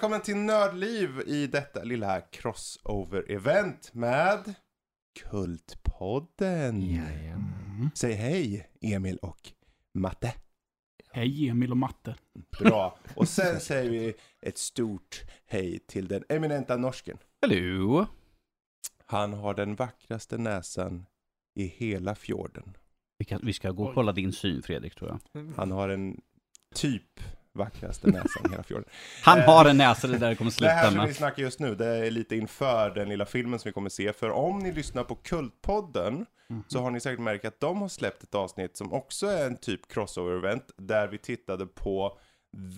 välkommen till Nördliv i detta lilla crossover-event med Kultpodden. Mm. Säg hej, Emil och Matte. Hej Emil och Matte. Bra. Och sen säger vi ett stort hej till den eminenta norsken. Hallå! Han har den vackraste näsan i hela fjorden. Vi, kan, vi ska gå och kolla din syn Fredrik tror jag. Han har en typ vackraste näsan i hela fjorden. Han Eh, har en näsa, det där kommer Det här sluta som vi med. snackar just nu, det är lite inför den lilla filmen som vi kommer se. För om ni lyssnar på Kultpodden Mhm. så har ni säkert märkt att de har släppt ett avsnitt som också är en typ crossover-event där vi tittade på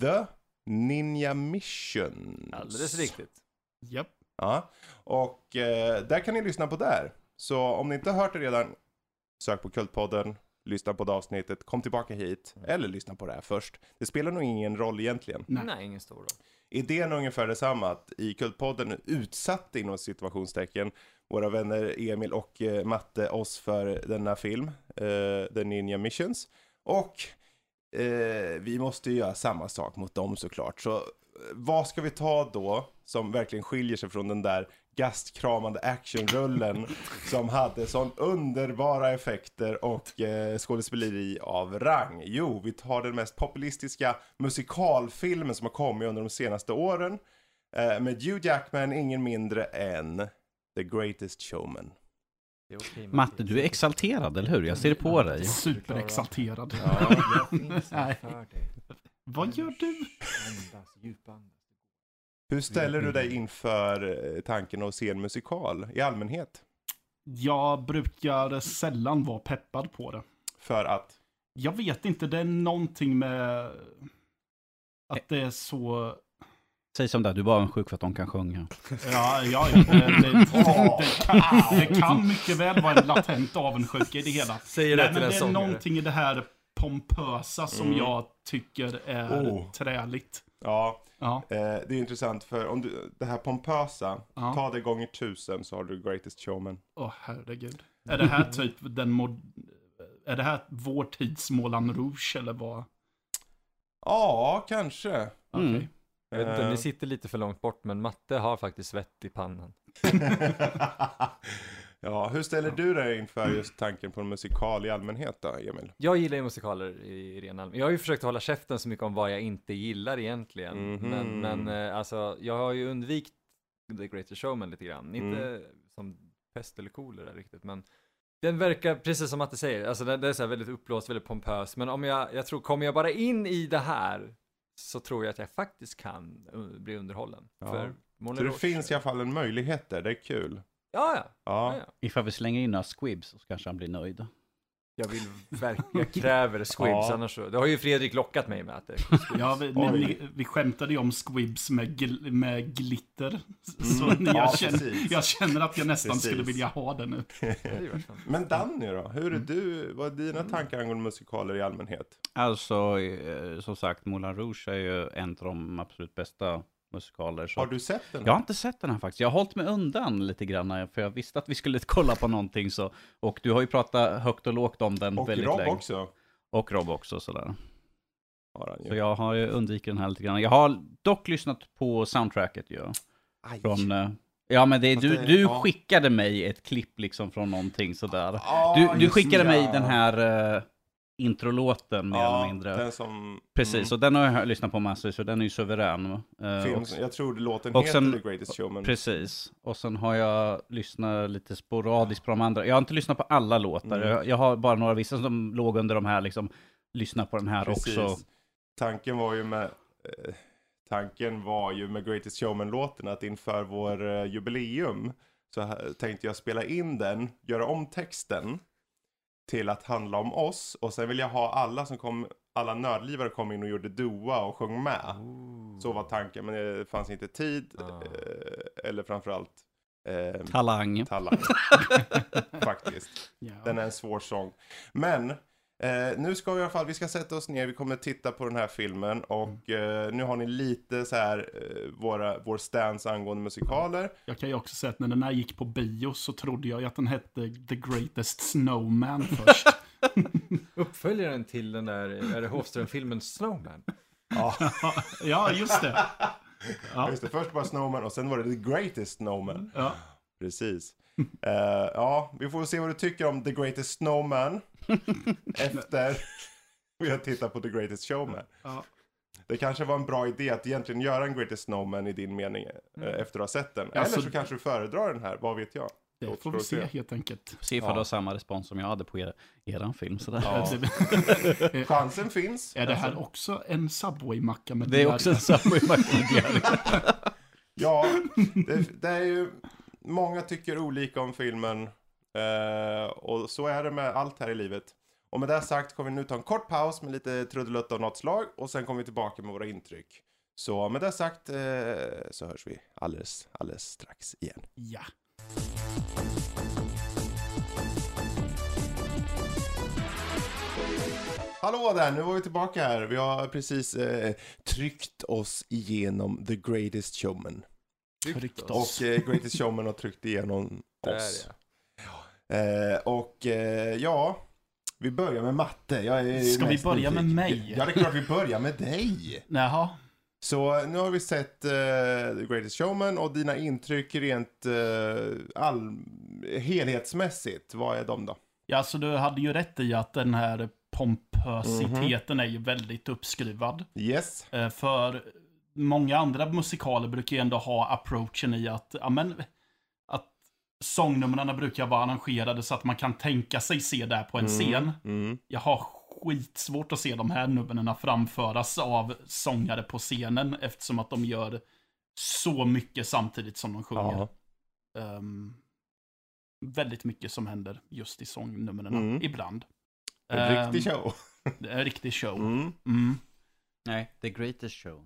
The Ninja Mission. Alldeles riktigt. Japp. Ja, och eh, där kan ni lyssna på där. Så om ni inte har hört det redan, sök på Kultpodden, lyssna på det avsnittet, kom tillbaka hit, eller lyssna på det här först. Det spelar nog ingen roll egentligen. Nej. Nej, ingen stor roll. Idén är ungefär detsamma, att i Kultpodden utsatte inom situationstecken våra vänner Emil och eh, Matte oss för denna film, eh, The Ninja Missions. Och eh, vi måste ju göra samma sak mot dem såklart. Så vad ska vi ta då som verkligen skiljer sig från den där gastkramande actionrullen som hade sån underbara effekter och eh, skådespeleri av rang? Jo, vi tar den mest populistiska musikalfilmen som har kommit under de senaste åren eh, med Hugh Jackman, ingen mindre än The Greatest Showman. Okej, Matte, du är exalterad, eller hur? Jag ser det på dig. Superexalterad. Jag finns för dig. Vad gör du? Andas, djupandas. Hur ställer du dig inför eh, tanken att se en musikal i allmänhet? Jag brukar sällan vara peppad på det. För att Jag vet inte, det är någonting med att det är så... Säg som det du är bara en sjuk för att de kan sjunga. Ja, ja, det, det, det, kan, det kan mycket väl vara en latent avundsjuka i det hela. Säger Nej, det men till det en är sångare. någonting i det här pompösa som Mm. jag tycker är Oh. träligt. Ja, Ja, eh, det är intressant för om du, det här pompösa, Ja. ta det gånger tusen så har du Greatest Showman. åh herregud. Är det här typ den mod... Är det här vår tids Moulin Rouge eller vad? Ja, kanske. Okej. Mm. Jag vet inte, Eh. ni sitter lite för långt bort, men matte har faktiskt svett i pannan. ja, hur ställer du dig inför just tanken på en musikal i allmänhet då, Emil? Jag gillar ju musikaler i ren allmänhet. Jag har ju försökt hålla käften så mycket om vad jag inte gillar egentligen. Mhm. Men, men eh, alltså, jag har ju undvikit The Greatest Showman lite grann. Inte Mm. som pest eller kolera riktigt, men den verkar, precis som Matte säger, alltså den, den är så här väldigt uppblåst, väldigt pompös. Men om jag, jag tror, kommer jag bara in i det här så tror jag att jag faktiskt kan uh, bli underhållen. Ja. För Så det finns i alla fall en möjlighet där, det är kul. Ja, ja. Ja. Ifall vi slänger in några squibs så kanske han blir nöjd. Jag vill verkligen, jag kräver squibs, Ja. annars så, det har ju Fredrik lockat mig med att det Ja, vi, Oj. vi, vi skämtade ju om squibs med, gl, med glitter. Så Mm. jag, Ja, känner, jag känner att jag nästan Precis. skulle vilja ha det nu. Men Danny då? Hur Mm. är du? Vad är dina tankar angående musikaler i allmänhet? Alltså, eh, som sagt, Moulin Rouge är ju en av de absolut bästa musikaler. Så. Har du sett den? Jag har inte sett den här faktiskt. Jag har hållit mig undan lite grann, för jag visste att vi skulle kolla på någonting så. Och du har ju pratat högt och lågt om den Och väldigt Rob länge. också. Och Rob också sådär. Så jag har ju undvikit den här lite grann. Jag har dock lyssnat på soundtracket ju. Aj. Från, eh, ja men det, du, du skickade mig ett klipp liksom från någonting sådär. Du, du skickade mig den här uh, introlåten mer eller mindre. den som... Precis, och den har jag lyssnat på massor, så den är ju suverän. Eh, Mm, film, och- jag tror låten och heter sen- The Greatest Showman. Precis. Och sen har jag lyssnat lite sporadiskt på de andra. Jag har inte lyssnat på alla låtar. Mm. Jag, jag har bara några vissa som låg under de här liksom. Lyssna på den här Precis. också. Tanken var ju med... Eh, tanken var ju med Greatest Showman-låten att inför vår eh, jubileum så tänkte jag spela in den, göra om texten till att handla om oss och sen vill jag ha alla som kom, alla nördlivare kom in och gjorde dua och sjöng med. Så var tanken, men det fanns inte tid Ah. eh, eller framförallt eh, Talang. talang. Faktiskt. Ja. Den är en svår sång. Men eh, nu ska vi i alla fall, vi ska sätta oss ner, vi kommer titta på den här filmen och eh, nu har ni lite så här eh, våra, vår stance angående musikaler. Jag kan ju också säga att när den här gick på bio så trodde jag ju att den hette The Greatest Snowman först. Uppföljaren till den där, är det Hovström-filmen Snowman? Ja, ja, just det. Ja. Just det, först bara Snowman och sen var det The Greatest Snowman. Ja. Precis. Eh, ja, vi får se vad du tycker om The Greatest Snowman efter vi har tittat på The Greatest Showman. Ja. Det kanske var en bra idé att egentligen göra en Greatest Snowman i din mening eh, efter att ha sett den. Alltså- Eller så kanske du föredrar den här, vad vet jag. Det Låt får vi se helt enkelt. Se ifall Ja. du har samma respons som jag hade på er, eran film. Sådär. Ja. Chansen finns. Är det här Alltså, också en Subway-macka med Det är också en Subway McDiarry. Ja, det, det är ju, många tycker olika om filmen. Eh, och så är det med allt här i livet. Och med det sagt kommer vi nu ta en kort paus med lite trudelutt av något slag. Och sen kommer vi tillbaka med våra intryck. Så med det sagt eh, så hörs vi alldeles, alldeles strax igen. Ja. Hallå där, nu var vi tillbaka här. Vi har precis eh, tryckt oss igenom The Greatest Showman. Tryckt Och oss. eh, Greatest Showman har tryckt igenom oss. ja. Eh, och eh, ja, vi börjar med matte. Jag är Ska vi mest börja med nyfiken. mig? Ja, det är klart vi börjar med dig. Jaha. Så nu har vi sett eh, The Greatest Showman och dina intryck rent eh, all, helhetsmässigt. Vad är de då? Ja, alltså du hade ju rätt i att den här pompösiteten är ju väldigt uppskruvad. Yes. Eh, För många andra musikaler brukar ju ändå ha approachen i att, ja men, att sångnumren brukar vara arrangerade så att man kan tänka sig se det här på en scen. Mm. Jag har skitsvårt att se de här numren framföras av sångare på scenen eftersom att de gör så mycket samtidigt som de sjunger. Ja. Ehm, väldigt mycket som händer just i sångnumren Mm. ibland. En Ehm, riktig show. Det är en riktig show. Mm. Mm. Nej, The Greatest Show.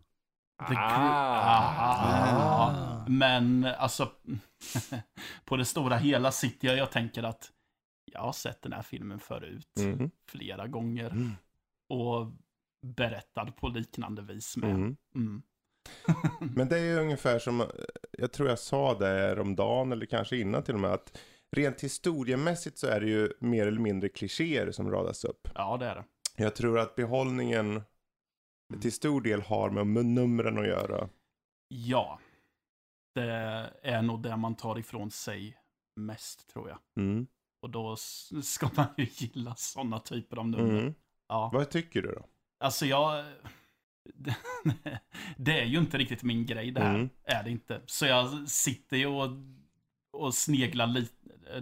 The gr- Ah. Ah. Men alltså, på det stora hela sitter jag och tänker att jag har sett den här filmen förut Mm. flera gånger. Mm. Och berättad på liknande vis med. Mm. Mm. Men det är ju ungefär som, jag tror jag sa det om dagen eller kanske innan till och med, att rent historiemässigt så är det ju mer eller mindre klichéer som radas upp. Ja, det är det. Jag tror att behållningen till stor del har med numren att göra. Ja. Det är nog det man tar ifrån sig mest, tror jag. Mm. Och då ska man ju gilla sådana typer av nummer. Mm. Ja. Vad tycker du då? Alltså jag... Det är ju inte riktigt min grej det här. Mm. Är det inte. Så jag sitter ju och, och sneglar lite.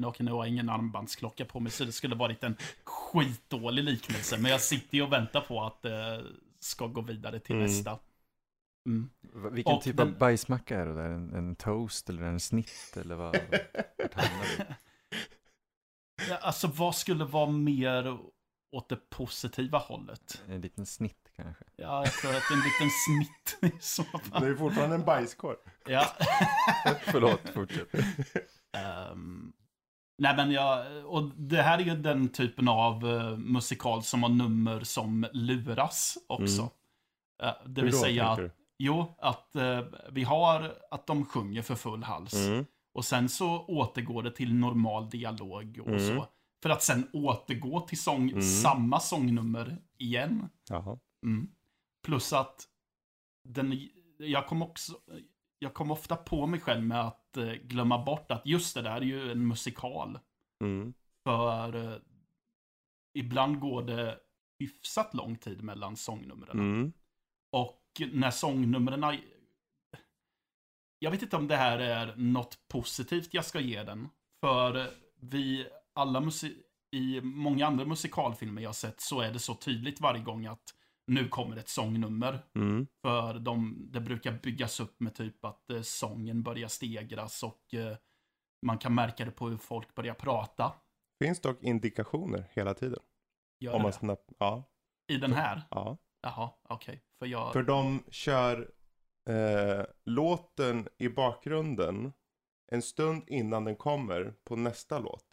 Och nu har jag ingen armbandsklocka på mig så det skulle varit en skitdålig liknelse. Men jag sitter ju och väntar på att det ska gå vidare till Mm. nästa. Mm. Vilken Och typ den- av bajsmacka är det där? En, en toast eller en snitt eller vad? Ja, alltså vad skulle vara mer åt det positiva hållet? En liten snitt kanske? Ja, jag tror att en liten snitt i så Det fall. är ju fortfarande en bajskorv. Ja. Förlåt, fortsätt. Ehm, nej men jag, och det här är ju den typen av eh, musikal som har nummer som luras också. Mm. Eh, det Hur vill då, säga att, jo, att eh, vi har att de sjunger för full hals. Mm. Och sen så återgår det till normal dialog och Mm. så. För att sen återgå till sång, Mm. samma sångnummer igen. Mm. Plus att den, jag kom också, jag kom ofta på mig själv med att eh, glömma bort att just det där är ju en musikal. Mm. För eh, ibland går det hyfsat lång tid mellan sångnumren. Mm. Och när sångnumren... Jag vet inte om det här är något positivt jag ska ge den. För vi alla musik... I många andra musikalfilmer jag sett så är det så tydligt varje gång att nu kommer ett sångnummer. Mm. För de, det brukar byggas upp med typ att eh, sången börjar stegras och eh, man kan märka det på hur folk börjar prata. Finns dock indikationer hela tiden. Gör Om man det? snabbt, ja, I den här? ja. Jaha, okej. För jag... För de kör eh, låten i bakgrunden en stund innan den kommer på nästa låt.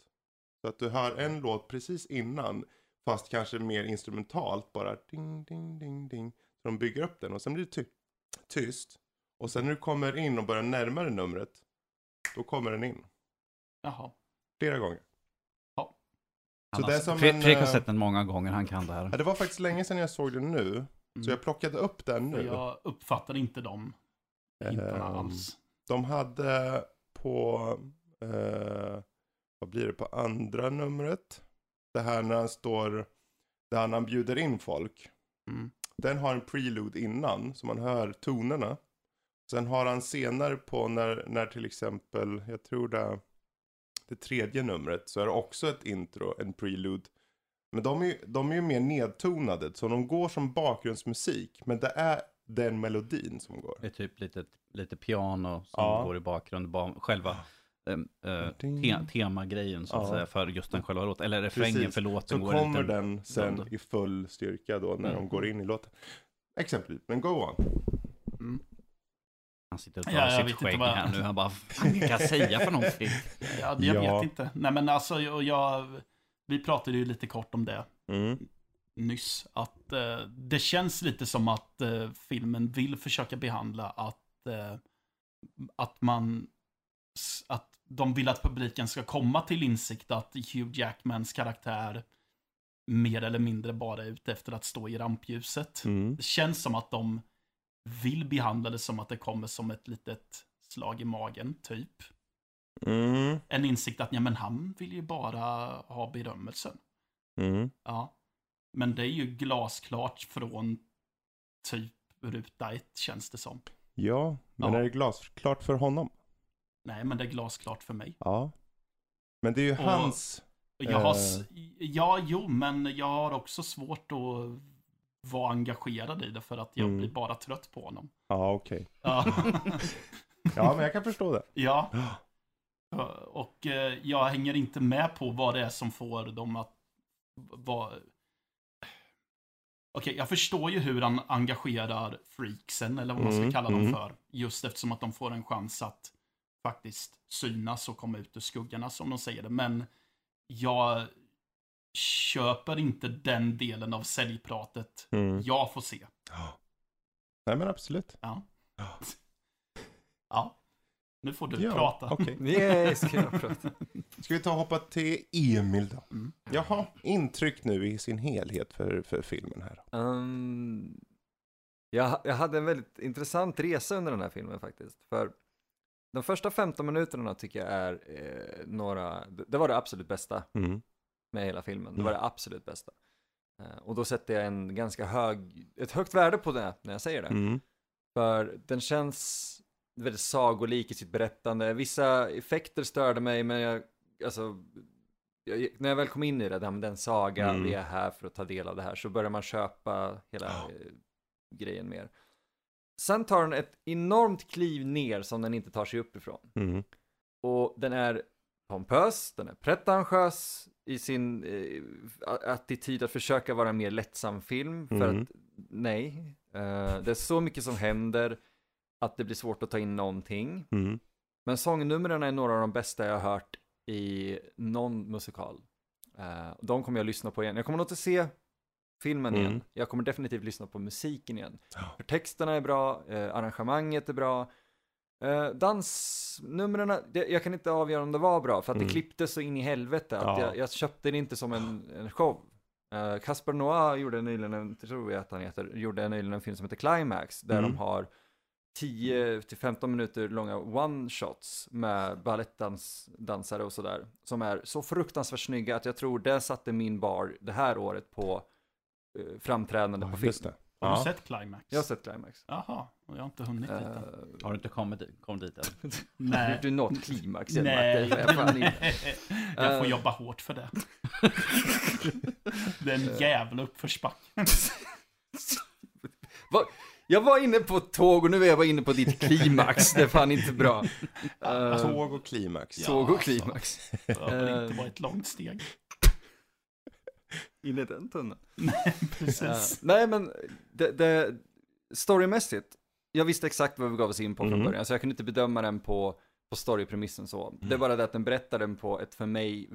Så att du hör en låt precis innan, fast kanske mer instrumentalt, bara ding, ding, ding, ding. Så de bygger upp den och sen blir det ty- tyst. Och sen när du kommer in och börjar närma dig numret, då kommer den in. Jaha. Flera gånger. Han Så har- det är som Fre- en, Fredrik har eh, sett den många gånger, han kan det Ja, här. det var faktiskt länge sedan jag såg den nu. Så Mm. jag plockade upp den nu. jag uppfattar inte dem. hintarna Ehm, alls. De hade på, eh, vad blir det, på andra numret. Det här när han står, där han bjuder in folk. Mm. Den har en prelude innan, så man hör tonerna. Sen har han senare på när, när till exempel, jag tror det det tredje numret, så är det också ett intro, en prelude. Men de är ju de är ju mer nedtonade, så de går som bakgrundsmusik. Men det är den melodin som går. Det är typ lite, lite piano som Ja. går i bakgrunden, ba- själva te temagrejen så att Ja. säga för just den själva låten. Eller refrängen Precis. för låten Så kommer den sen runda. i full styrka då när Mm. de går in i låten. Exempelvis, men go on. Mm. Han sitter och Ja, drar vet sitt skägg vad- här nu. Han bara, vad kan jag säga för någonting? Ja, jag Ja. vet inte. Nej men alltså, jag, jag, vi pratade ju lite kort om det Mm. nyss. Att eh, det känns lite som att eh, filmen vill försöka behandla att, eh, att man, att de vill att publiken ska komma till insikt att Hugh Jackmans karaktär mer eller mindre bara är ute efter att stå i rampljuset. Mm. Det känns som att de vill behandla det som att det kommer som ett litet slag i magen, typ. Mm. En insikt att ja, men han vill ju bara ha berömmelsen. Mm. Ja. Men det är ju glasklart från typ ruta ett känns det som. Ja, men Ja. är det glasklart för honom? Nej, men det är glasklart för mig. Ja. Men det är ju Och- hans... Jag har, Eh. ja, jo, men jag har också svårt att vara engagerad i det för att jag Mm. blir bara trött på honom. Ja, okej. Ja. Ja, men jag kan förstå det. ja. Och eh, jag hänger inte med på vad det är som får dem att vara... Okej, jag förstår ju hur han engagerar freaksen, eller vad man ska Mm, kalla dem mm. för. Just eftersom att de får en chans att faktiskt synas och komma ut ur skuggorna, som de säger det. Men jag köper inte den delen av säljpratet Mm. jag får se. Nej, men absolut. Ja. Ja. Ja. Nu får du Ja, prata. Okej. Nej, ska jag prata? Ska vi ta och hoppa till Emil då? Mm. Jaha, intryck nu i sin helhet för, för filmen här. Um, jag, jag hade en väldigt intressant resa under den här filmen faktiskt. För de första 15 minuterna tycker jag är eh, några, det var det absolut bästa Mm. med hela filmen. Det Mm. var det absolut bästa. Eh, och då sätter jag en ganska hög, ett högt värde på det när jag säger det. Mm. För den känns väldigt sagolik i sitt berättande. Vissa effekter störde mig, men jag, alltså, jag, när jag väl kom in i det, det här med den saga, Mm. vi är här för att ta del av det här, så börjar man köpa hela eh, grejen mer. Sen tar den ett enormt kliv ner som den inte tar sig uppifrån. Mm. Och den är pompös, den är pretentiös i sin eh, attityd att försöka vara en mer lättsam film. För Mm. att, nej, eh, det är så mycket som händer att det blir svårt att ta in någonting. Mm. Men sångnumren är några av de bästa jag har hört i någon musikal. Eh, de kommer jag lyssna på igen. Jag kommer nog inte se filmen Mm. igen. Jag kommer definitivt lyssna på musiken igen. För texterna är bra, eh, arrangemanget är bra. Eh, dansnumren, jag kan inte avgöra om det var bra, för att Mm. det klipptes så in i helvete. Att Ja. jag, jag köpte det inte som en, en show. Eh, Kasper Noah gjorde nyligen, en, tror jag att han heter, gjorde nyligen en film som heter Climax, där Mm. de har 10-15 minuter långa one-shots med balettdansare och sådär. Som är så fruktansvärt snygga att jag tror det satte min bar det här året på eh, framträdande på Ja, film. just det. Har Ja. du sett Climax? Jag har sett Climax. Jaha, och jag har inte hunnit dit än. Uh, Har du inte kommit dit, kommit dit än? Nej. du nått klimax än, Nej? Jag jag får Eh. jobba hårt för det. det är en jävla uppförsbacke. Va? Jag var inne på tåg och nu är jag bara inne på ditt klimax. Det är fan inte bra. Uh, Tåg och klimax. Ja, tåg och alltså. klimax. Det har väl Eh. inte varit ett långt steg. In i den tunneln. Precis. Eh, nej men, det, det, storymässigt, jag visste exakt vad vi gav oss in på från Mm. början, så jag kunde inte bedöma den på, på storypremissen så. Det är bara det att den berättar den på ett för mig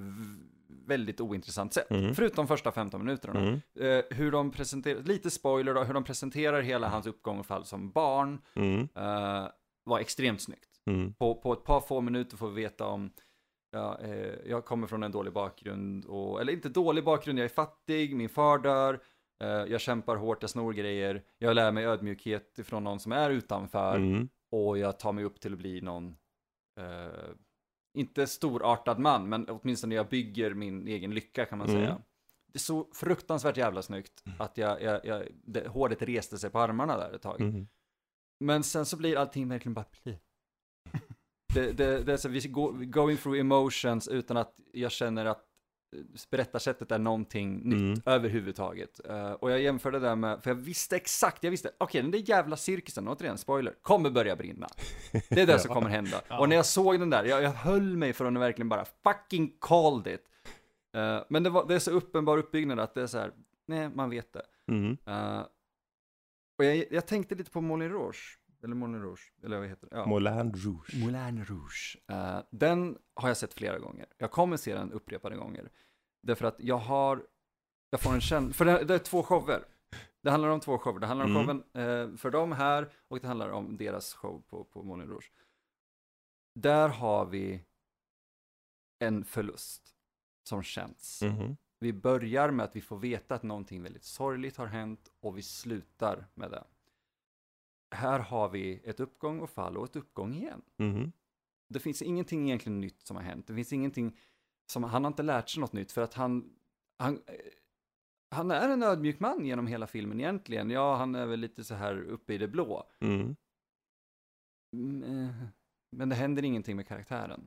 väldigt ointressant sätt. Mm. Förutom första 15 minuterna. Mm. Eh, hur de presenterar, lite spoiler då, hur de presenterar hela hans uppgång och fall som barn Mm. eh, var extremt snyggt. Mm. På, på ett par få minuter får vi veta om Ja, eh, jag kommer från en dålig bakgrund, och, eller inte dålig bakgrund, jag är fattig, min far dör, eh, jag kämpar hårt, jag snor grejer, jag lär mig ödmjukhet ifrån någon som är utanför. Mm. och jag tar mig upp till att bli någon, eh, inte storartad man, men åtminstone jag bygger min egen lycka kan man Mm. säga. Det är så fruktansvärt jävla snyggt att jag, jag, jag det, håret reste sig på armarna där ett tag. Mhm. Men sen så blir allting verkligen bara pli. Det, det, det är så vi går going through emotions utan att jag känner att eh, berättarsättet är någonting nytt Mm. överhuvudtaget. Eh, och jag jämförde det där med, för jag visste exakt, jag visste, okej den där jävla cirkusen, återigen spoiler, kommer börja brinna. Det är det som kommer hända. Ja. Och när jag såg den där, jag, jag höll mig från att verkligen bara fucking called it. Eh, men det, var, det är så uppenbar uppbyggnad att det är så här, nej man vet det. Mhm. Eh, och jag, jag tänkte lite på Moulin Rouge, eller Moulin Rouge, eller vad heter det? Ja. Moulin Rouge. Moulin Rouge. Eh, den har jag sett flera gånger. Jag kommer se den upprepade gånger. Därför att jag har, jag får en känsla, för det, det är två shower. Det handlar om två shower. Det handlar om Mm. showen eh, för dem här och det handlar om deras show på, på Moulin Rouge. Där har vi en förlust som känns. Mhm. Vi börjar med att vi får veta att någonting väldigt sorgligt har hänt och vi slutar med det. Här har vi ett uppgång och fall och ett uppgång igen. Mhm. Det finns ingenting egentligen nytt som har hänt. Det finns ingenting som, han har inte lärt sig något nytt för att han, han, eh, han är en ödmjuk man genom hela filmen egentligen. Ja, han är väl lite så här uppe i det blå. Mm. Mm, eh, Men det händer ingenting med karaktären.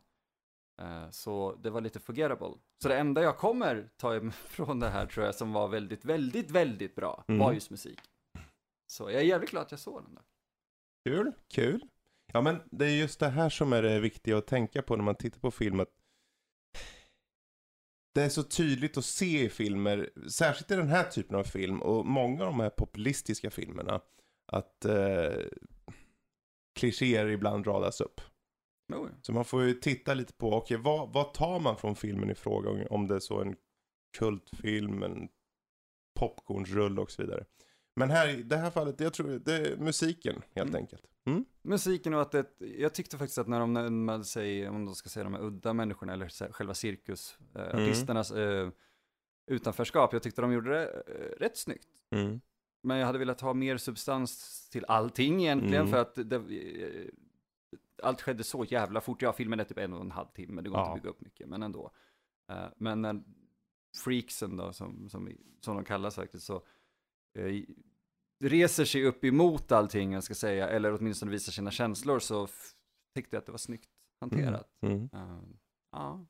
Eh, Så det var lite forgettable. Så det enda jag kommer ta från det här tror jag som var väldigt, väldigt, väldigt bra Mm. var just musik. Så jag är jävligt glad att jag såg den där. Kul, kul. Ja men det är just det här som är det viktiga att tänka på när man tittar på film. Att det är så tydligt att se i filmer, särskilt i den här typen av film och många av de här populistiska filmerna, att eh, klichéer ibland radas upp. Oh. Så man får ju titta lite på, okej vad, vad tar man från filmen i fråga? Om det är så en kultfilm, en popcornsrulle och så vidare. Men här i det här fallet, jag tror det är musiken helt Mm. enkelt. Mm. Musiken och att det, jag tyckte faktiskt att när de närmade sig, om de ska säga de här udda människorna eller själva cirkus, eh, Mm. eh, utanförskap, jag tyckte de gjorde det eh, rätt snyggt. Mm. Men jag hade velat ha mer substans till allting egentligen Mm. för att det, eh, allt skedde så jävla fort. Ja, filmen är typ en och en halv timme, det går inte Ja. att bygga upp mycket, men ändå. Eh, men när freaksen då, som, som, som de kallas faktiskt, så reser sig upp emot allting, jag ska säga, eller åtminstone visar sina känslor, så tyckte jag att det var snyggt hanterat. Mm. Eh, ja,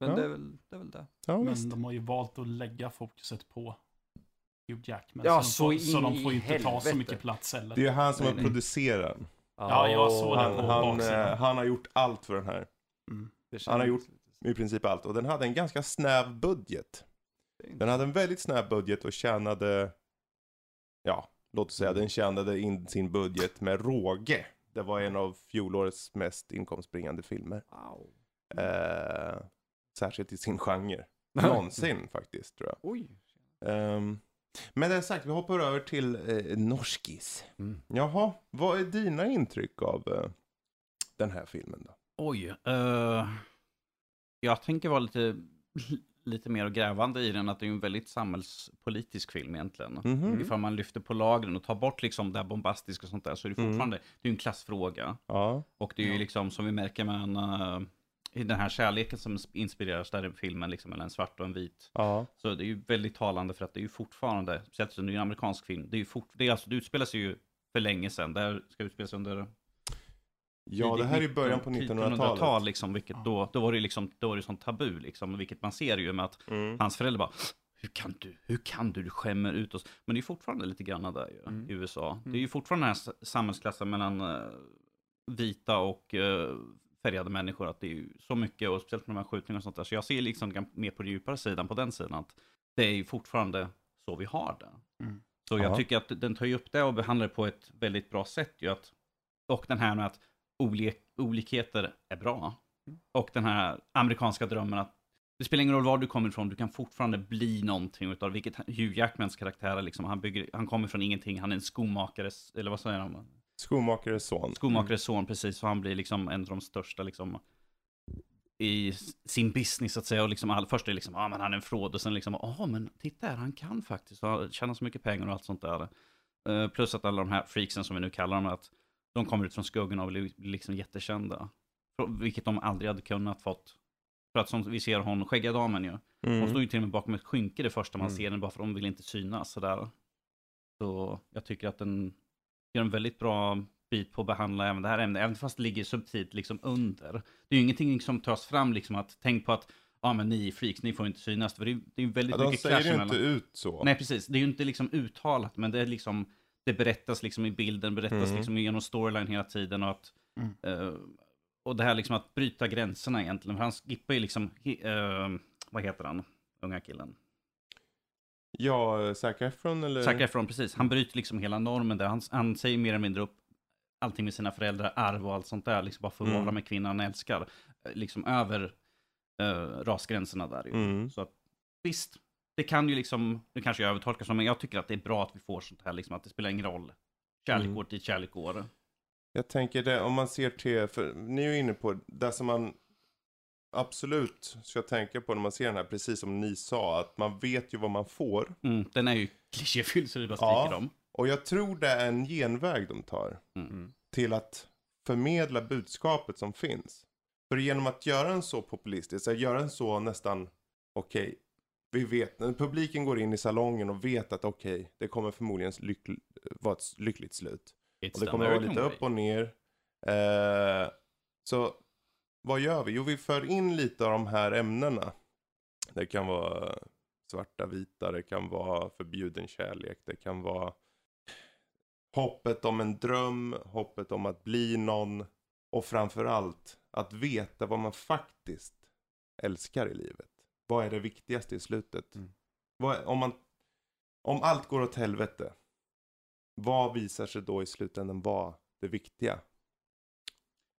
men Ja. Det, är väl, det är väl det. Ja, Men visst. de har ju valt att lägga fokuset på Hugh Jackman. Ja, så, så de får, så de får ju inte ta så mycket plats heller. Det är ju han som har producerat den. Ja, jag såg Han, det på han, baksidan. eh, han har gjort allt för den här. Mm. Han har gjort- I princip allt. Och den hade en ganska snäv budget. Den hade en väldigt snäv budget och tjänade, ja, låt oss säga, den tjänade in sin budget med råge. Det var en av fjolårets mest inkomstbringande filmer. Wow. Eh, särskilt i sin genre. Någonsin faktiskt, tror jag. Oj. Ehm, med det sagt, vi hoppar över till eh, Norskis. Mm. Jaha, vad är dina intryck av eh, den här filmen då? Oj. eh, jag tänker vara lite, lite mer grävande i den, att det är en väldigt samhällspolitisk film egentligen. Mhm. Ifall man lyfter på lagren och tar bort liksom det här bombastiska och sånt där, så är det Mm. fortfarande, det är en klassfråga. Ja. Och det är ju liksom, som vi märker med en, i den här kärleken som inspireras där i filmen, liksom, mellan en svart och en vit. Ja. Så det är ju väldigt talande för att det är ju fortfarande, speciellt som det är en amerikansk film, det är ju fort, det är alltså, det utspelar sig ju för länge sedan, det här ska utspelas under Ja, det här är i början på 1900-tal, 1900-talet. liksom, vilket då, då var det liksom, då var det sånt tabu liksom, vilket man ser ju med att Mm. hans föräldrar bara, hur kan du, hur kan du, du skämmer ut oss. Men det är ju fortfarande lite grann där ju, Mm. i USA. Det är Mm. ju fortfarande den här samhällsklassen mellan eh, vita och eh, färgade människor, att det är ju så mycket, och speciellt med de här skjutningarna och sånt där. Så jag ser liksom mer på den djupare sidan, på den sidan, att det är ju fortfarande så vi har det. Mm. Så jag Ja. tycker att den tar ju upp det och behandlar det på ett väldigt bra sätt ju. Att, och den här med att olik, olikheter är bra. Och den här amerikanska drömmen att det spelar ingen roll var du kommer ifrån, du kan fortfarande bli någonting utav vilket Hugh Jackmans karaktär är liksom. Han, bygger, han kommer från ingenting, han är en skomakares, eller vad säger han? Skomakares son. Skomakares son precis, så han blir liksom en av de största liksom i sin business så att säga. Och liksom all, först är det liksom, ja ah, men han är en fråd och sen liksom, ja ah, men titta här, han kan faktiskt tjäna så mycket pengar och allt sånt där. Eh, plus att alla de här freaksen som vi nu kallar dem, att de kommer ut från skuggan och blir liksom jättekända. Vilket de aldrig hade kunnat fått. För att som vi ser hon, skäggiga damen ju. Hon Mm. står ju till och med bakom ett skynke det första man Mm. ser den bara för de vill inte synas sådär. Så jag tycker att den gör en väldigt bra bit på att behandla även det här ämnet, även fast det ligger subtilt liksom under. Det är ju ingenting som tas fram liksom att tänk på att ja men ni är freaks, ni får inte synas. För det är, ju väldigt Ja, de mycket säger clash ju emellan. inte ut så. Nej precis, det är ju inte liksom uttalat men det är liksom det berättas liksom i bilden, berättas Mm. liksom genom storyline hela tiden och att Mm. eh, och det här liksom att bryta gränserna egentligen. För han skippar ju liksom, eh, vad heter han, unga killen? Ja, Zac Efron eller? Zac Efron, precis. Han bryter liksom hela normen där. Han, han säger mer eller mindre upp allting med sina föräldrar, arv och allt sånt där. Liksom bara för att Mm. vara med kvinnan han älskar. Eh, Liksom över eh, rasgränserna där ju. Mm. Så att, visst, det kan ju liksom, det kanske jag övertolkar som, men jag tycker att det är bra att vi får sånt här, liksom att det spelar ingen roll. Kärlek Mm. går till kärlek går. Jag tänker det, om man ser till, för ni är ju inne på det som man absolut ska tänka på när man ser den här, precis som ni sa, att man vet ju vad man får. Mm, den är ju klichéfylld så det bara Ja. skriker dem. Och jag tror det är en genväg de tar Mm. till att förmedla budskapet som finns. För genom att göra den så populistisk, att göra den så nästan, okej, vi vet, när publiken går in i salongen och vet att okej, det kommer förmodligen lyckl- vara ett lyckligt slut. It's Och det kommer vara lite way. upp och ner. Eh, så vad gör vi? Jo, vi för in lite av de här ämnena. Det kan vara svarta, vita, det kan vara förbjuden kärlek, det kan vara hoppet om en dröm, hoppet om att bli någon och framförallt att veta vad man faktiskt älskar i livet. Vad är det viktigaste i slutet? Mm. Vad, om, man, om allt går åt helvete, vad visar sig då i slutändan vara det viktiga?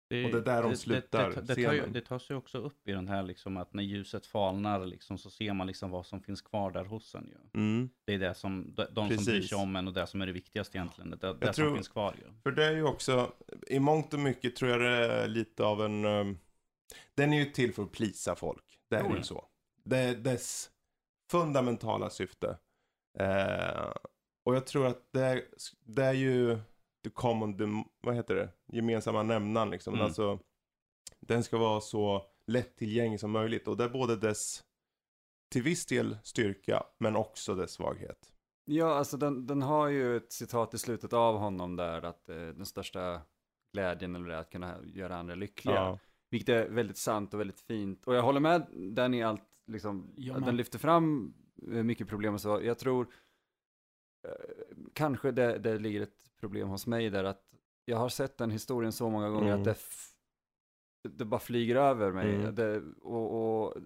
Det, Och det är där de slutar Det, det, det, tar ju, det tas ju också upp i den här liksom att när ljuset falnar liksom så ser man liksom vad som finns kvar där hos en ju. Mm. Det är det som, de, de som bryr sig om en och det som är det viktigaste egentligen. Det, det som tror- finns kvar ju. För det är ju också, i mångt och mycket tror jag det är lite av en, um, den är ju till för att plisa folk. Det är ju så. Det är dess fundamentala syfte. Eh, och jag tror att det är, det är ju the common, dem- vad heter det, gemensamma nämnaren liksom. Mm. Alltså, den ska vara så lättillgänglig som möjligt. Och det är både dess, till viss del styrka, men också dess svaghet. Ja, alltså den, den har ju ett citat i slutet av honom där att eh, den största glädjen eller det att kunna göra andra lyckliga. Ja. Vilket är väldigt sant och väldigt fint. Och jag håller med den i allt, liksom, med. den lyfter fram eh, mycket problem och så. Jag tror eh, kanske det, det ligger ett problem hos mig där att jag har sett den historien så många gånger Mm. att det, det bara flyger över mig. Mm. Det, och, och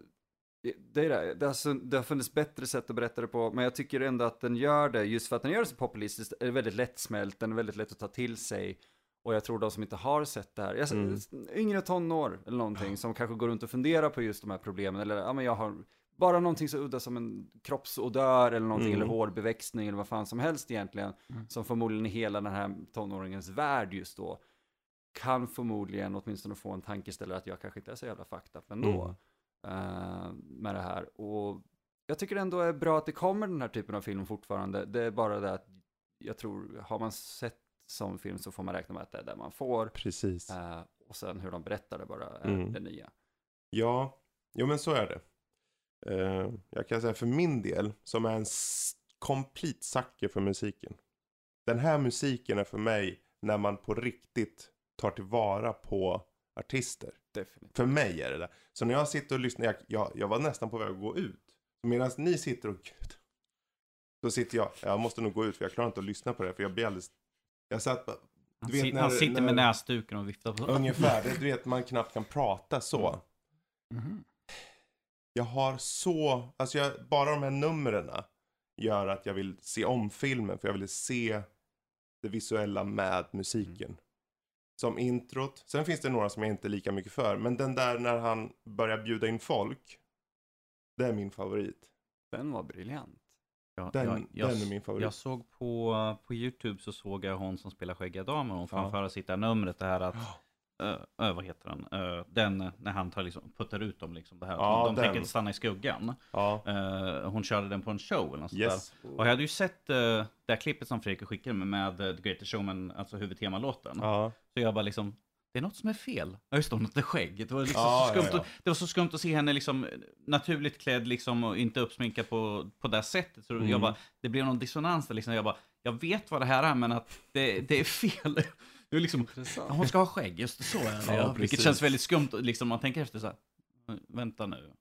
det, är det. Det, har, det har funnits bättre sätt att berätta det på, men jag tycker ändå att den gör det, just för att den gör det så populistiskt, är det väldigt lättsmält, den är väldigt lätt att ta till sig. Och jag tror de som inte har sett det här, jag, Mm. yngre tonår eller någonting, som kanske går runt och funderar på just de här problemen, eller ja men jag har bara någonting så udda som en kroppsodör eller någonting, Mm. eller hårbeväxtning eller vad fan som helst egentligen, Mm. som förmodligen i hela den här tonåringens värld just då, kan förmodligen åtminstone få en tankeställare att jag kanske inte är så jävla fucked up ändå eh, med det här. Och jag tycker ändå är bra att det kommer den här typen av film fortfarande. Det är bara det att jag tror, har man sett som film så får man räkna med att det är det man får. Precis. Eh, och sen hur de berättar det bara är Mm. det nya. Ja, jo men så är det. Eh, jag kan säga för min del, som är en complete sucker för musiken. Den här musiken är för mig när man på riktigt tar tillvara på artister. Definitivt. För mig är det det. Så när jag sitter och lyssnar, jag, jag, jag var nästan på väg att gå ut. Medan ni sitter och, gud. Då sitter jag, jag måste nog gå ut för jag klarar inte att lyssna på det. För jag blir alldeles, jag satt bara, Han, Du vet när- han sitter med när- näsduken och viftar på. ungefär, det, du vet man knappt kan prata så. Mhm. Jag har så, alltså jag, bara de här numren gör att jag vill se om filmen. För jag vill se det visuella med musiken. Som introt. Sen finns det några som jag inte är lika mycket för. Men den där när han börjar bjuda in folk. Det är min favorit. Den var briljant. Ja, Den, jag, jag, den är min favorit. jag såg på, på YouTube så såg jag hon som spelar skäggiga damer, hon Ja. framföra sitt där numret, det här att uh, vad heter den? Uh, den när han tar liksom, puttar ut dem liksom. Det här. Ja, de den. tänker stanna i skuggan. Ja. Uh, hon körde den på en show eller något Yes. där. Och jag hade ju sett uh, det här klippet som Fredrik skickade med, med The Greatest Showman, alltså huvudtemalåten. Ja. Så jag bara liksom, det är något som är fel. Ja just det, hon hade skägg. Det var, liksom Ja, så skumt ja, ja. Att, det var så skumt att se henne liksom naturligt klädd liksom och inte uppsminkad på, på det sättet. Så Mm. jag bara, det blev någon dissonans där liksom. Jag bara, jag vet vad det här är men att det, det är fel. Det är liksom, ja, hon ska ha skägg, just det, så är det. Ja, Ja, vilket känns väldigt skumt, liksom man tänker efter så här, vänta nu.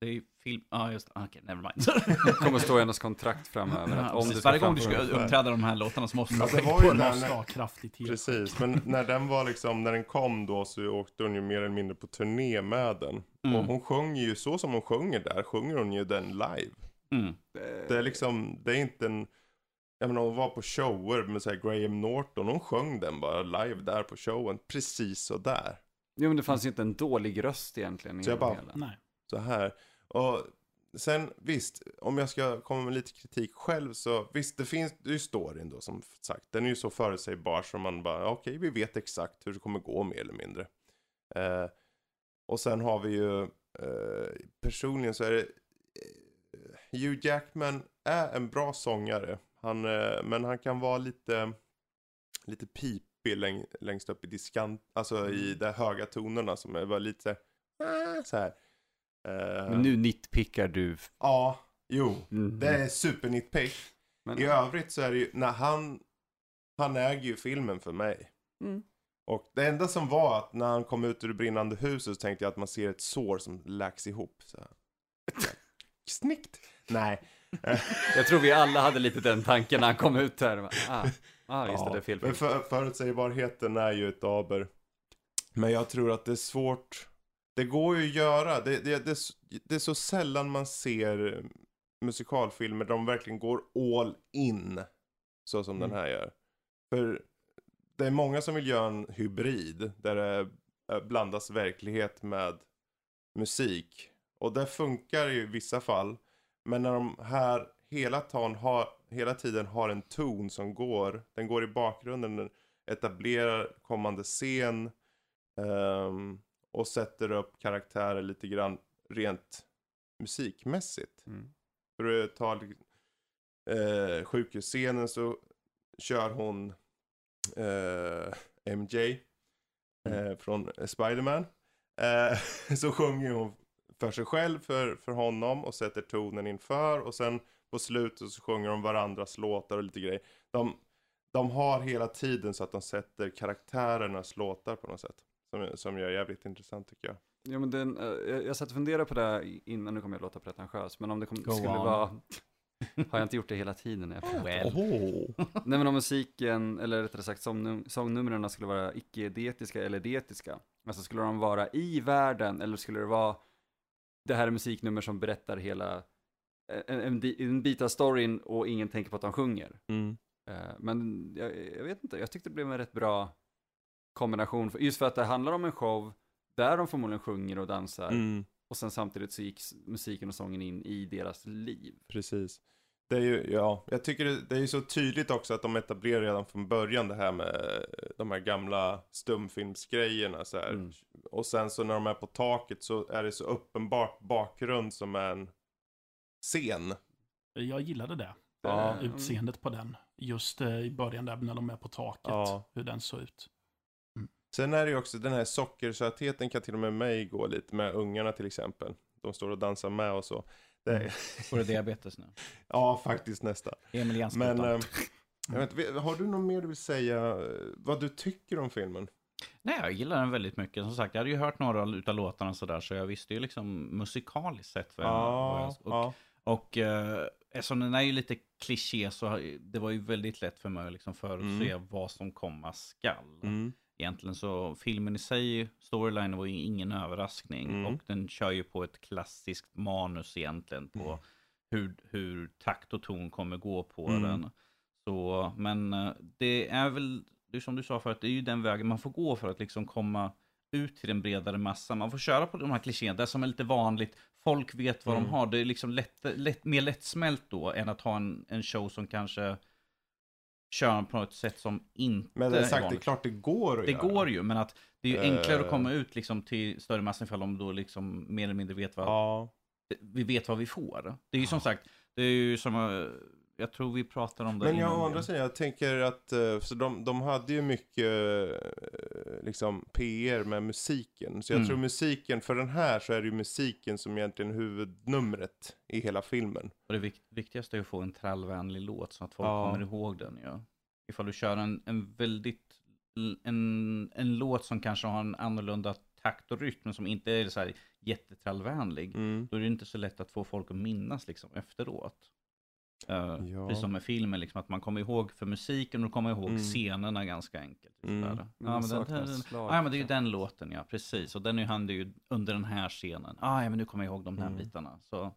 Det är ju film, ja just det, Ah, okej, never mind. kommer stå i hennes kontrakt framöver. Att om Precis, Varje gång du ska uppträda de här låtarna så måste du ha Ja, det Måste ha kraftigt helt. Precis, men när den var liksom, när den kom då så åkte hon ju mer eller mindre på turné med den. Mm. Och hon sjunger ju så som hon sjunger där, sjunger hon ju den live. Mm. Det är liksom, det är inte en, jag menar hon var på shower med så här Graham Norton, hon sjöng den bara live där på showen, precis så där. Jo men det fanns ju inte en dålig röst egentligen. i Så jag bara- hela. Nej. Så här. Och sen visst, om jag ska komma med lite kritik själv så visst, det finns det är ju storyn då som sagt. Den är ju så förutsägbar som man bara, okej, vi vet exakt hur det kommer gå mer eller mindre. Eh, och sen har vi ju, eh, personligen så är det, eh, Hugh Jackman är en bra sångare. Han, eh, men han kan vara lite, lite pipig läng, längst upp i diskant, alltså i de höga tonerna som är bara lite så här, "Ah", så här. Eh, Men nu nitpickar du. Ja, jo. Mm. Det är super nitpick. Men, I övrigt så är det ju, när han, han äger ju filmen för mig. Mm. Och det enda som var att när han kom ut ur det brinnande huset så tänkte jag att man ser ett sår som läks ihop. Så. här. Snyggt! Nej. Jag tror vi alla hade lite den tanken när han kom ut här. Ah, ah just det, det är fel Men för, förutsägbarheten är ju ett aber. Men jag tror att det är svårt. Det går ju att göra. Det, det, det, det är så sällan man ser musikalfilmer där de verkligen går all in. Så som den Mm. här gör. För det är många som vill göra en hybrid. Där det eh, blandas verklighet med musik. Och det funkar i vissa fall. Men när de här hela, ton har, hela tiden har en ton som går. Den går i bakgrunden, den etablerar kommande scen. ehm, och sätter upp karaktärer lite grann rent musikmässigt. Mm. För att ta eh, sjukhusscenen så kör hon eh, MJ eh, från Spiderman. Eh, så sjunger hon för sig själv, för, för honom och sätter tonen inför. Och sen på slutet så sjunger de varandras låtar och lite grejer. De, de har hela tiden så att de sätter karaktärernas låtar på något sätt. Som, som är jävligt intressant tycker jag. Ja, men den, eh, jag, jag satt och funderade på det innan, nu kommer jag låta pretentiös, men om det kom, skulle on. vara, har jag inte gjort det hela tiden? när Jag pratar? Well. Nej men om musiken, eller rättare sagt sångnum- sångnumren skulle vara icke-detiska eller detiska. Alltså skulle de vara i världen eller skulle det vara det här är musiknummer som berättar hela, en, en, di- en bit av storyn och ingen tänker på att de sjunger. Eh, Men jag, jag vet inte, jag tyckte det blev en rätt bra kombination. Just för att det handlar om en show där de förmodligen sjunger och dansar. Mm. Och sen samtidigt så gick musiken och sången in i deras liv. Precis. Det är ju, ja, jag tycker det, det är ju så tydligt också att de etablerar redan från början det här med eh, de här gamla stumfilmsgrejerna så här. Mm. Och sen så när de är på taket så är det så uppenbart bakgrund som en scen. Jag gillade det. Ja. Eh, Utseendet på den. Just eh, i början där när de är på taket. Ja. Hur den såg ut. Sen är det ju också den här sockersötheten kan till och med mig gå lite med ungarna till exempel. De står och dansar med och så. Det, Mm. Får du diabetes nu? ja, faktiskt nästan. Emil Men, eh, jag vet, har du något mer du vill säga? eh, Vad du tycker om filmen? Nej, jag gillar den väldigt mycket. Som sagt, jag hade ju hört några utav låtarna sådär, så jag visste ju liksom musikaliskt sett vad jag... jag och ja. och eh, eftersom den är ju lite kliché så det var ju väldigt lätt för mig att liksom förutse Mm. vad som komma skall. Mm. Egentligen så filmen i sig, storylinen var ju ingen överraskning. Mm. Och den kör ju på ett klassiskt manus egentligen på Mm. hur, hur takt och ton kommer gå på Mm. den. Så, men eh, det är väl, det är som du sa förut, det är ju den vägen man får gå för att liksom komma ut till den bredare massan. Man får köra på de här klichéerna, det som är lite vanligt. Folk vet vad Mm. de har. Det är liksom lätt, lätt, mer lättsmält då än att ha en, en show som kanske köra på ett sätt som inte Men det är sagt, det är klart det går att Det göra. går ju, men att det är ju enklare att Eh. komma ut liksom till större massor ifall de då liksom mer eller mindre vet vad, Ja. vi vet vad vi får. Det är ju som sagt, det är ju som, jag tror vi pratar om det Men jag, å andra sidan, jag tänker att eh, så de, de hade ju mycket eh, liksom PR med musiken. Så jag Mm. tror musiken, för den här så är det ju musiken som egentligen huvudnumret i hela filmen. Och det vik- viktigaste är att få en trallvänlig låt så att folk Ja. kommer ihåg den. Ja. Ifall du kör en, en väldigt, en, en låt som kanske har en annorlunda takt och rytm som inte är så här jättetrallvänlig. Mm. Då är det inte så lätt att få folk att minnas liksom efteråt. Uh, Ja. Precis som med filmen, liksom, att man kommer ihåg för musiken och kommer ihåg Mm. scenerna ganska enkelt. Typ Mm. Men Ja, men den, saknas den, slag, ja, men det är ju den låten, ja, precis. Och den är ju under den här scenen. Ah, ja, men nu kommer jag ihåg de här Mm. bitarna. Så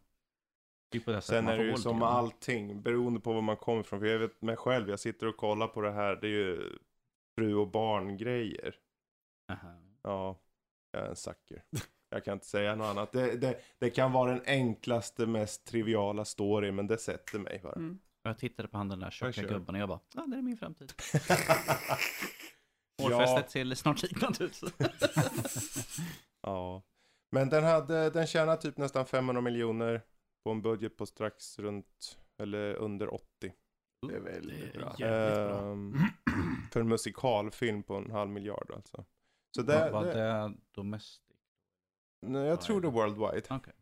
på det Sen är det ju som med den. allting, beroende på var man kommer ifrån. För jag vet mig själv, jag sitter och kollar på det här, det är ju fru och barn grejer. Aha. Ja, jag är en sucker. Jag kan inte säga något annat. Det, det, det kan vara den enklaste, mest triviala story, men det sätter mig bara. Mm. Jag tittade på han den där tjocka gubben och jag bara, ja, det är min framtid. ja, Hårfästet ser snart likadant ut. ja. Men den, hade, den tjänar typ nästan 500 miljoner på en budget på strax runt, eller under 80. Det är väldigt Det är bra. Ehm, för en musikalfilm på en halv miljard alltså. Så Det, det, var det, det domestic? Nej, jag tror det är worldwide. Okej.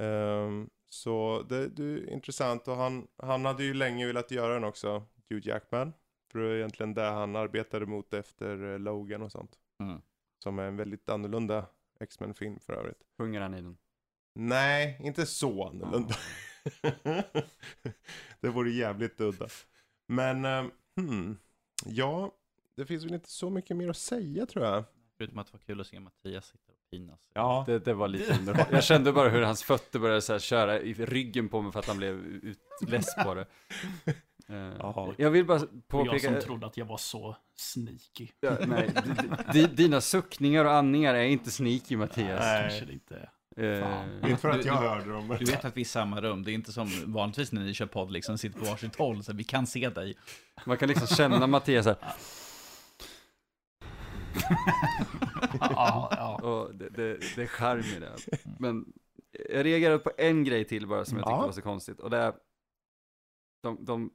Ehm, så det, det är intressant och han, han hade ju länge velat göra den också, Hugh Jackman. För det är egentligen det han arbetade mot efter eh, Logan och sånt. Mm. Som är en väldigt annorlunda X-Men-film för övrigt. Sjunger han i den? Nej, inte så annorlunda. det vore jävligt udda. Men, ehm, hmm, ja, det finns väl inte så mycket mer att säga tror jag. Förutom att det var kul att se Mattias sitta och pinas. Ja, Det, det var lite underhållande. Jag kände bara hur hans fötter började så här köra i ryggen på mig för att han blev utless på det. Jaha. jag vill bara Och jag påpeka... som trodde att jag var så sneaky. Ja, nej, di- di- dina suckningar och andningar är inte sneaky Mattias. Nej. Kanske det inte är. Fan. inte för att jag du- hörde dem. Du vet att vi är i samma rum, det är inte som vanligtvis när ni kör podd liksom, sitter på varsitt håll, så vi kan se dig. man kan liksom känna Mattias här. Ja, ja. Och det, det, det är charm i det. Men jag reagerade på en grej till bara som jag tyckte Ja. var så konstigt. Och det är, de, de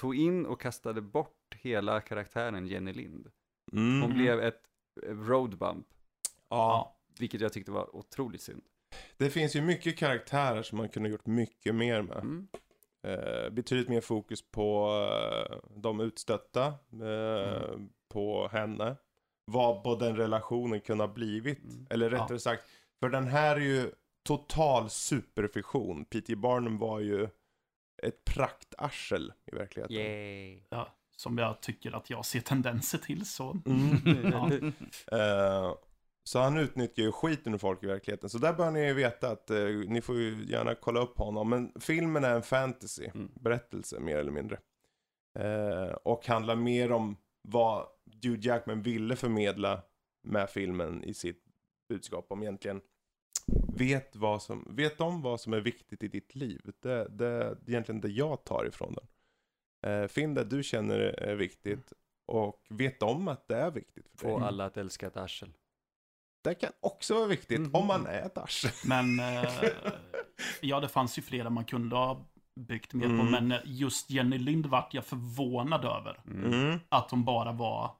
tog in och kastade bort hela karaktären Jenny Lind. Hon Mm. blev ett road bump, Ja, vilket jag tyckte var otroligt synd. det finns ju mycket karaktärer som man kunde gjort mycket mer med. Mm. Eh, betydligt mer fokus på eh, de utstötta, eh, Mm. på henne. Vad på den relationen kunde ha blivit. Mm. Eller rättare sagt, för den här är ju total superfiktion. P.T. Barnum var ju ett praktarsel i verkligheten. Yay. ja. Som jag tycker att jag ser tendenser till så. Mm. Ja. Eh, så han utnyttjar ju skiten ur folk i verkligheten. Så där bör ni ju veta att eh, ni får ju gärna kolla upp honom. Men filmen är en fantasy Mm. berättelse mer eller mindre. Eh, och handlar mer om vad Hugh Jackman ville förmedla med filmen i sitt budskap om egentligen vet, vad som, vet om vad som är viktigt i ditt liv. Det, det är egentligen det jag tar ifrån den. Eh, finn det du känner är viktigt och vet om att det är viktigt för dig. Få alla att älska ett arsel. Det kan också vara viktigt Mhm. om man är ett arsle. Men eh, ja, det fanns ju flera man kunde ha byggt mer på. Mm. Men just Jenny Lind vart jag förvånad över. Mm. Att hon bara var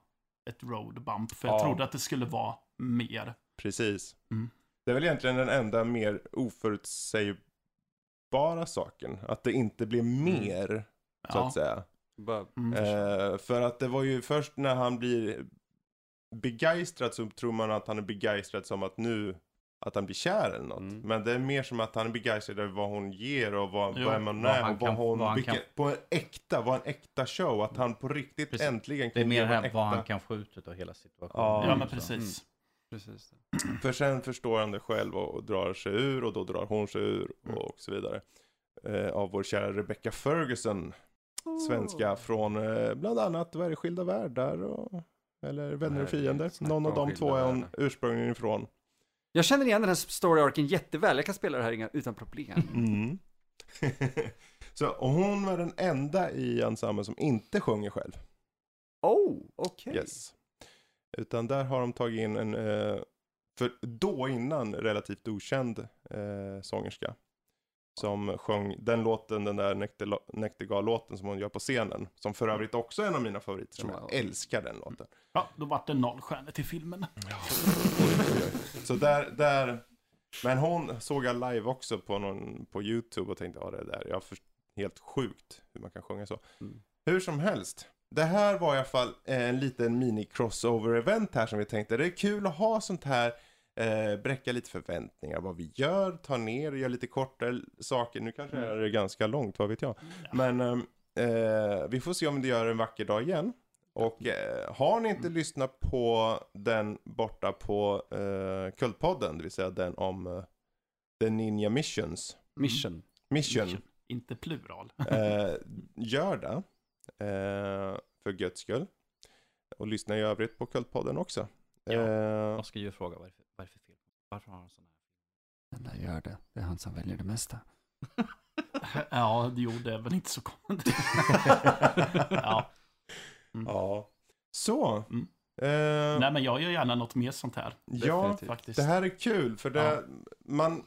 ett road bump. För jag Ja. trodde att det skulle vara mer. Precis. Mm. Det är väl egentligen den enda mer oförutsägbara saken. Att det inte blir mer, så Ja. att säga. Mm. Eh, för att det var ju först när han blir begeistrad så tror man att han är begeistrad som att nu att han blir kär eller något. Mm. Men det är mer som att han är begeistrad över vad hon ger och vad, Jo, vad man är och vad kan- hon, vad vilken, kan- på en äkta, vad en äkta show. Att han på riktigt Precis. äntligen Det är kan mer här vad han kan få ut av hela situationen. Ja, Ja, men precis. precis. För sen förstår han det själv och, och drar sig ur och då drar hon sig ur Mm. och så vidare. Eh, av vår kära Rebecca Ferguson. Svenska från eh, bland annat vad är det, Skilda Världar och eller Vänner och Fiender. Någon av de två är hon ursprungligen ifrån. Jag känner igen den här story arken jätteväl. Jag kan spela det här inga- utan problem. Mm. så, och hon var den enda i ensemblen som inte sjunger själv. Oh, okej. Yes. Utan där har de tagit in en, eh, för då innan relativt okänd eh, sångerska. Som sjöng den låten, den där Näktergal-låten som hon gör på scenen. Som för övrigt också är en av mina favoriter, som jag älskar den låten. Ja, då vart det noll stjärnor till filmen. Så där, där, men hon såg jag live också på, någon, på YouTube och tänkte, ja det där, jag för, helt sjukt hur man kan sjunga så. Mm. Hur som helst, det här var i alla fall en liten mini-crossover-event här som vi tänkte, det är kul att ha sånt här, eh, bräcka lite förväntningar, vad vi gör, ta ner, gör lite kortare saker, nu kanske är det ganska långt, vad vet jag. Men ehm, eh, vi får se om det gör en vacker dag igen. Och eh, har ni inte lyssnat på den borta på eh, Kultpodden, det vill säga den om eh, The Ninja Missions, Mission. Mission, Inte plural. eh, gör det. Eh, för guds skull. Och lyssna i övrigt på Kultpodden också. Ja. Eh, Oskar ju fråga vad Varför har han sån här? Den där gör det. Det är han som väljer det mesta. Ja, jo, det är väl inte så konstigt. ja. ja. Så. Mm. Eh, Nej, men jag gör gärna något mer sånt här. ja, Definitivt. Faktiskt. det här är kul för det, Ja. man,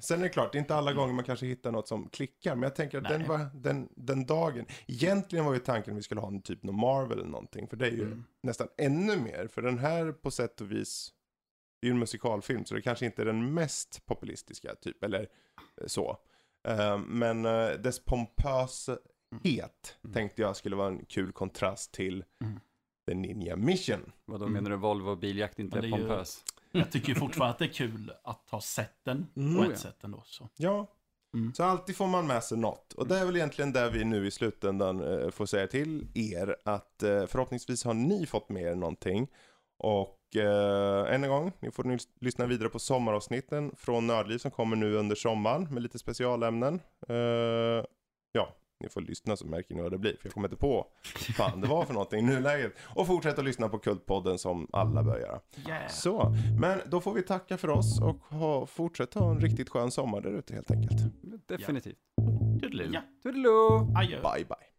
sen är det klart, det är inte alla gånger man kanske hittar något som klickar, men jag tänker att den, var, den, den dagen, egentligen var ju tanken att vi skulle ha en typ av Marvel eller någonting, för det är ju Mm. nästan ännu mer, för den här på sätt och vis, det är ju en musikalfilm, så det kanske inte är den mest populistiska typ, eller eh, så. Eh, men eh, dess pompöshet Mm. tänkte jag skulle vara en kul kontrast till Mm. The Ninja Mission. Vadå Mm. menar du Volvo biljakt inte är det är ju- pompös? Jag tycker ju fortfarande att det är kul att ha sett den Mm. på Oh, ett ja. sätt ändå. Så. Ja, Mm. så alltid får man med sig något. Och det är väl egentligen där vi nu i slutändan får säga till er att förhoppningsvis har ni fått med er någonting. Och eh, än en gång, ni får nu lyssna vidare på sommaravsnitten från Nördliv som kommer nu under sommaren med lite specialämnen. Eh, ja, ni får lyssna så märker ni vad det blir, för jag kommer inte på fan det var för någonting i nuläget. Och fortsätta lyssna på Kultpodden som alla bör göra. Yeah. Så, men då får vi tacka för oss och ha, fortsätta ha en riktigt skön sommar där ute helt enkelt. Definitivt. Toodaloo. Ja, Toodaloo! adjö. Bye bye.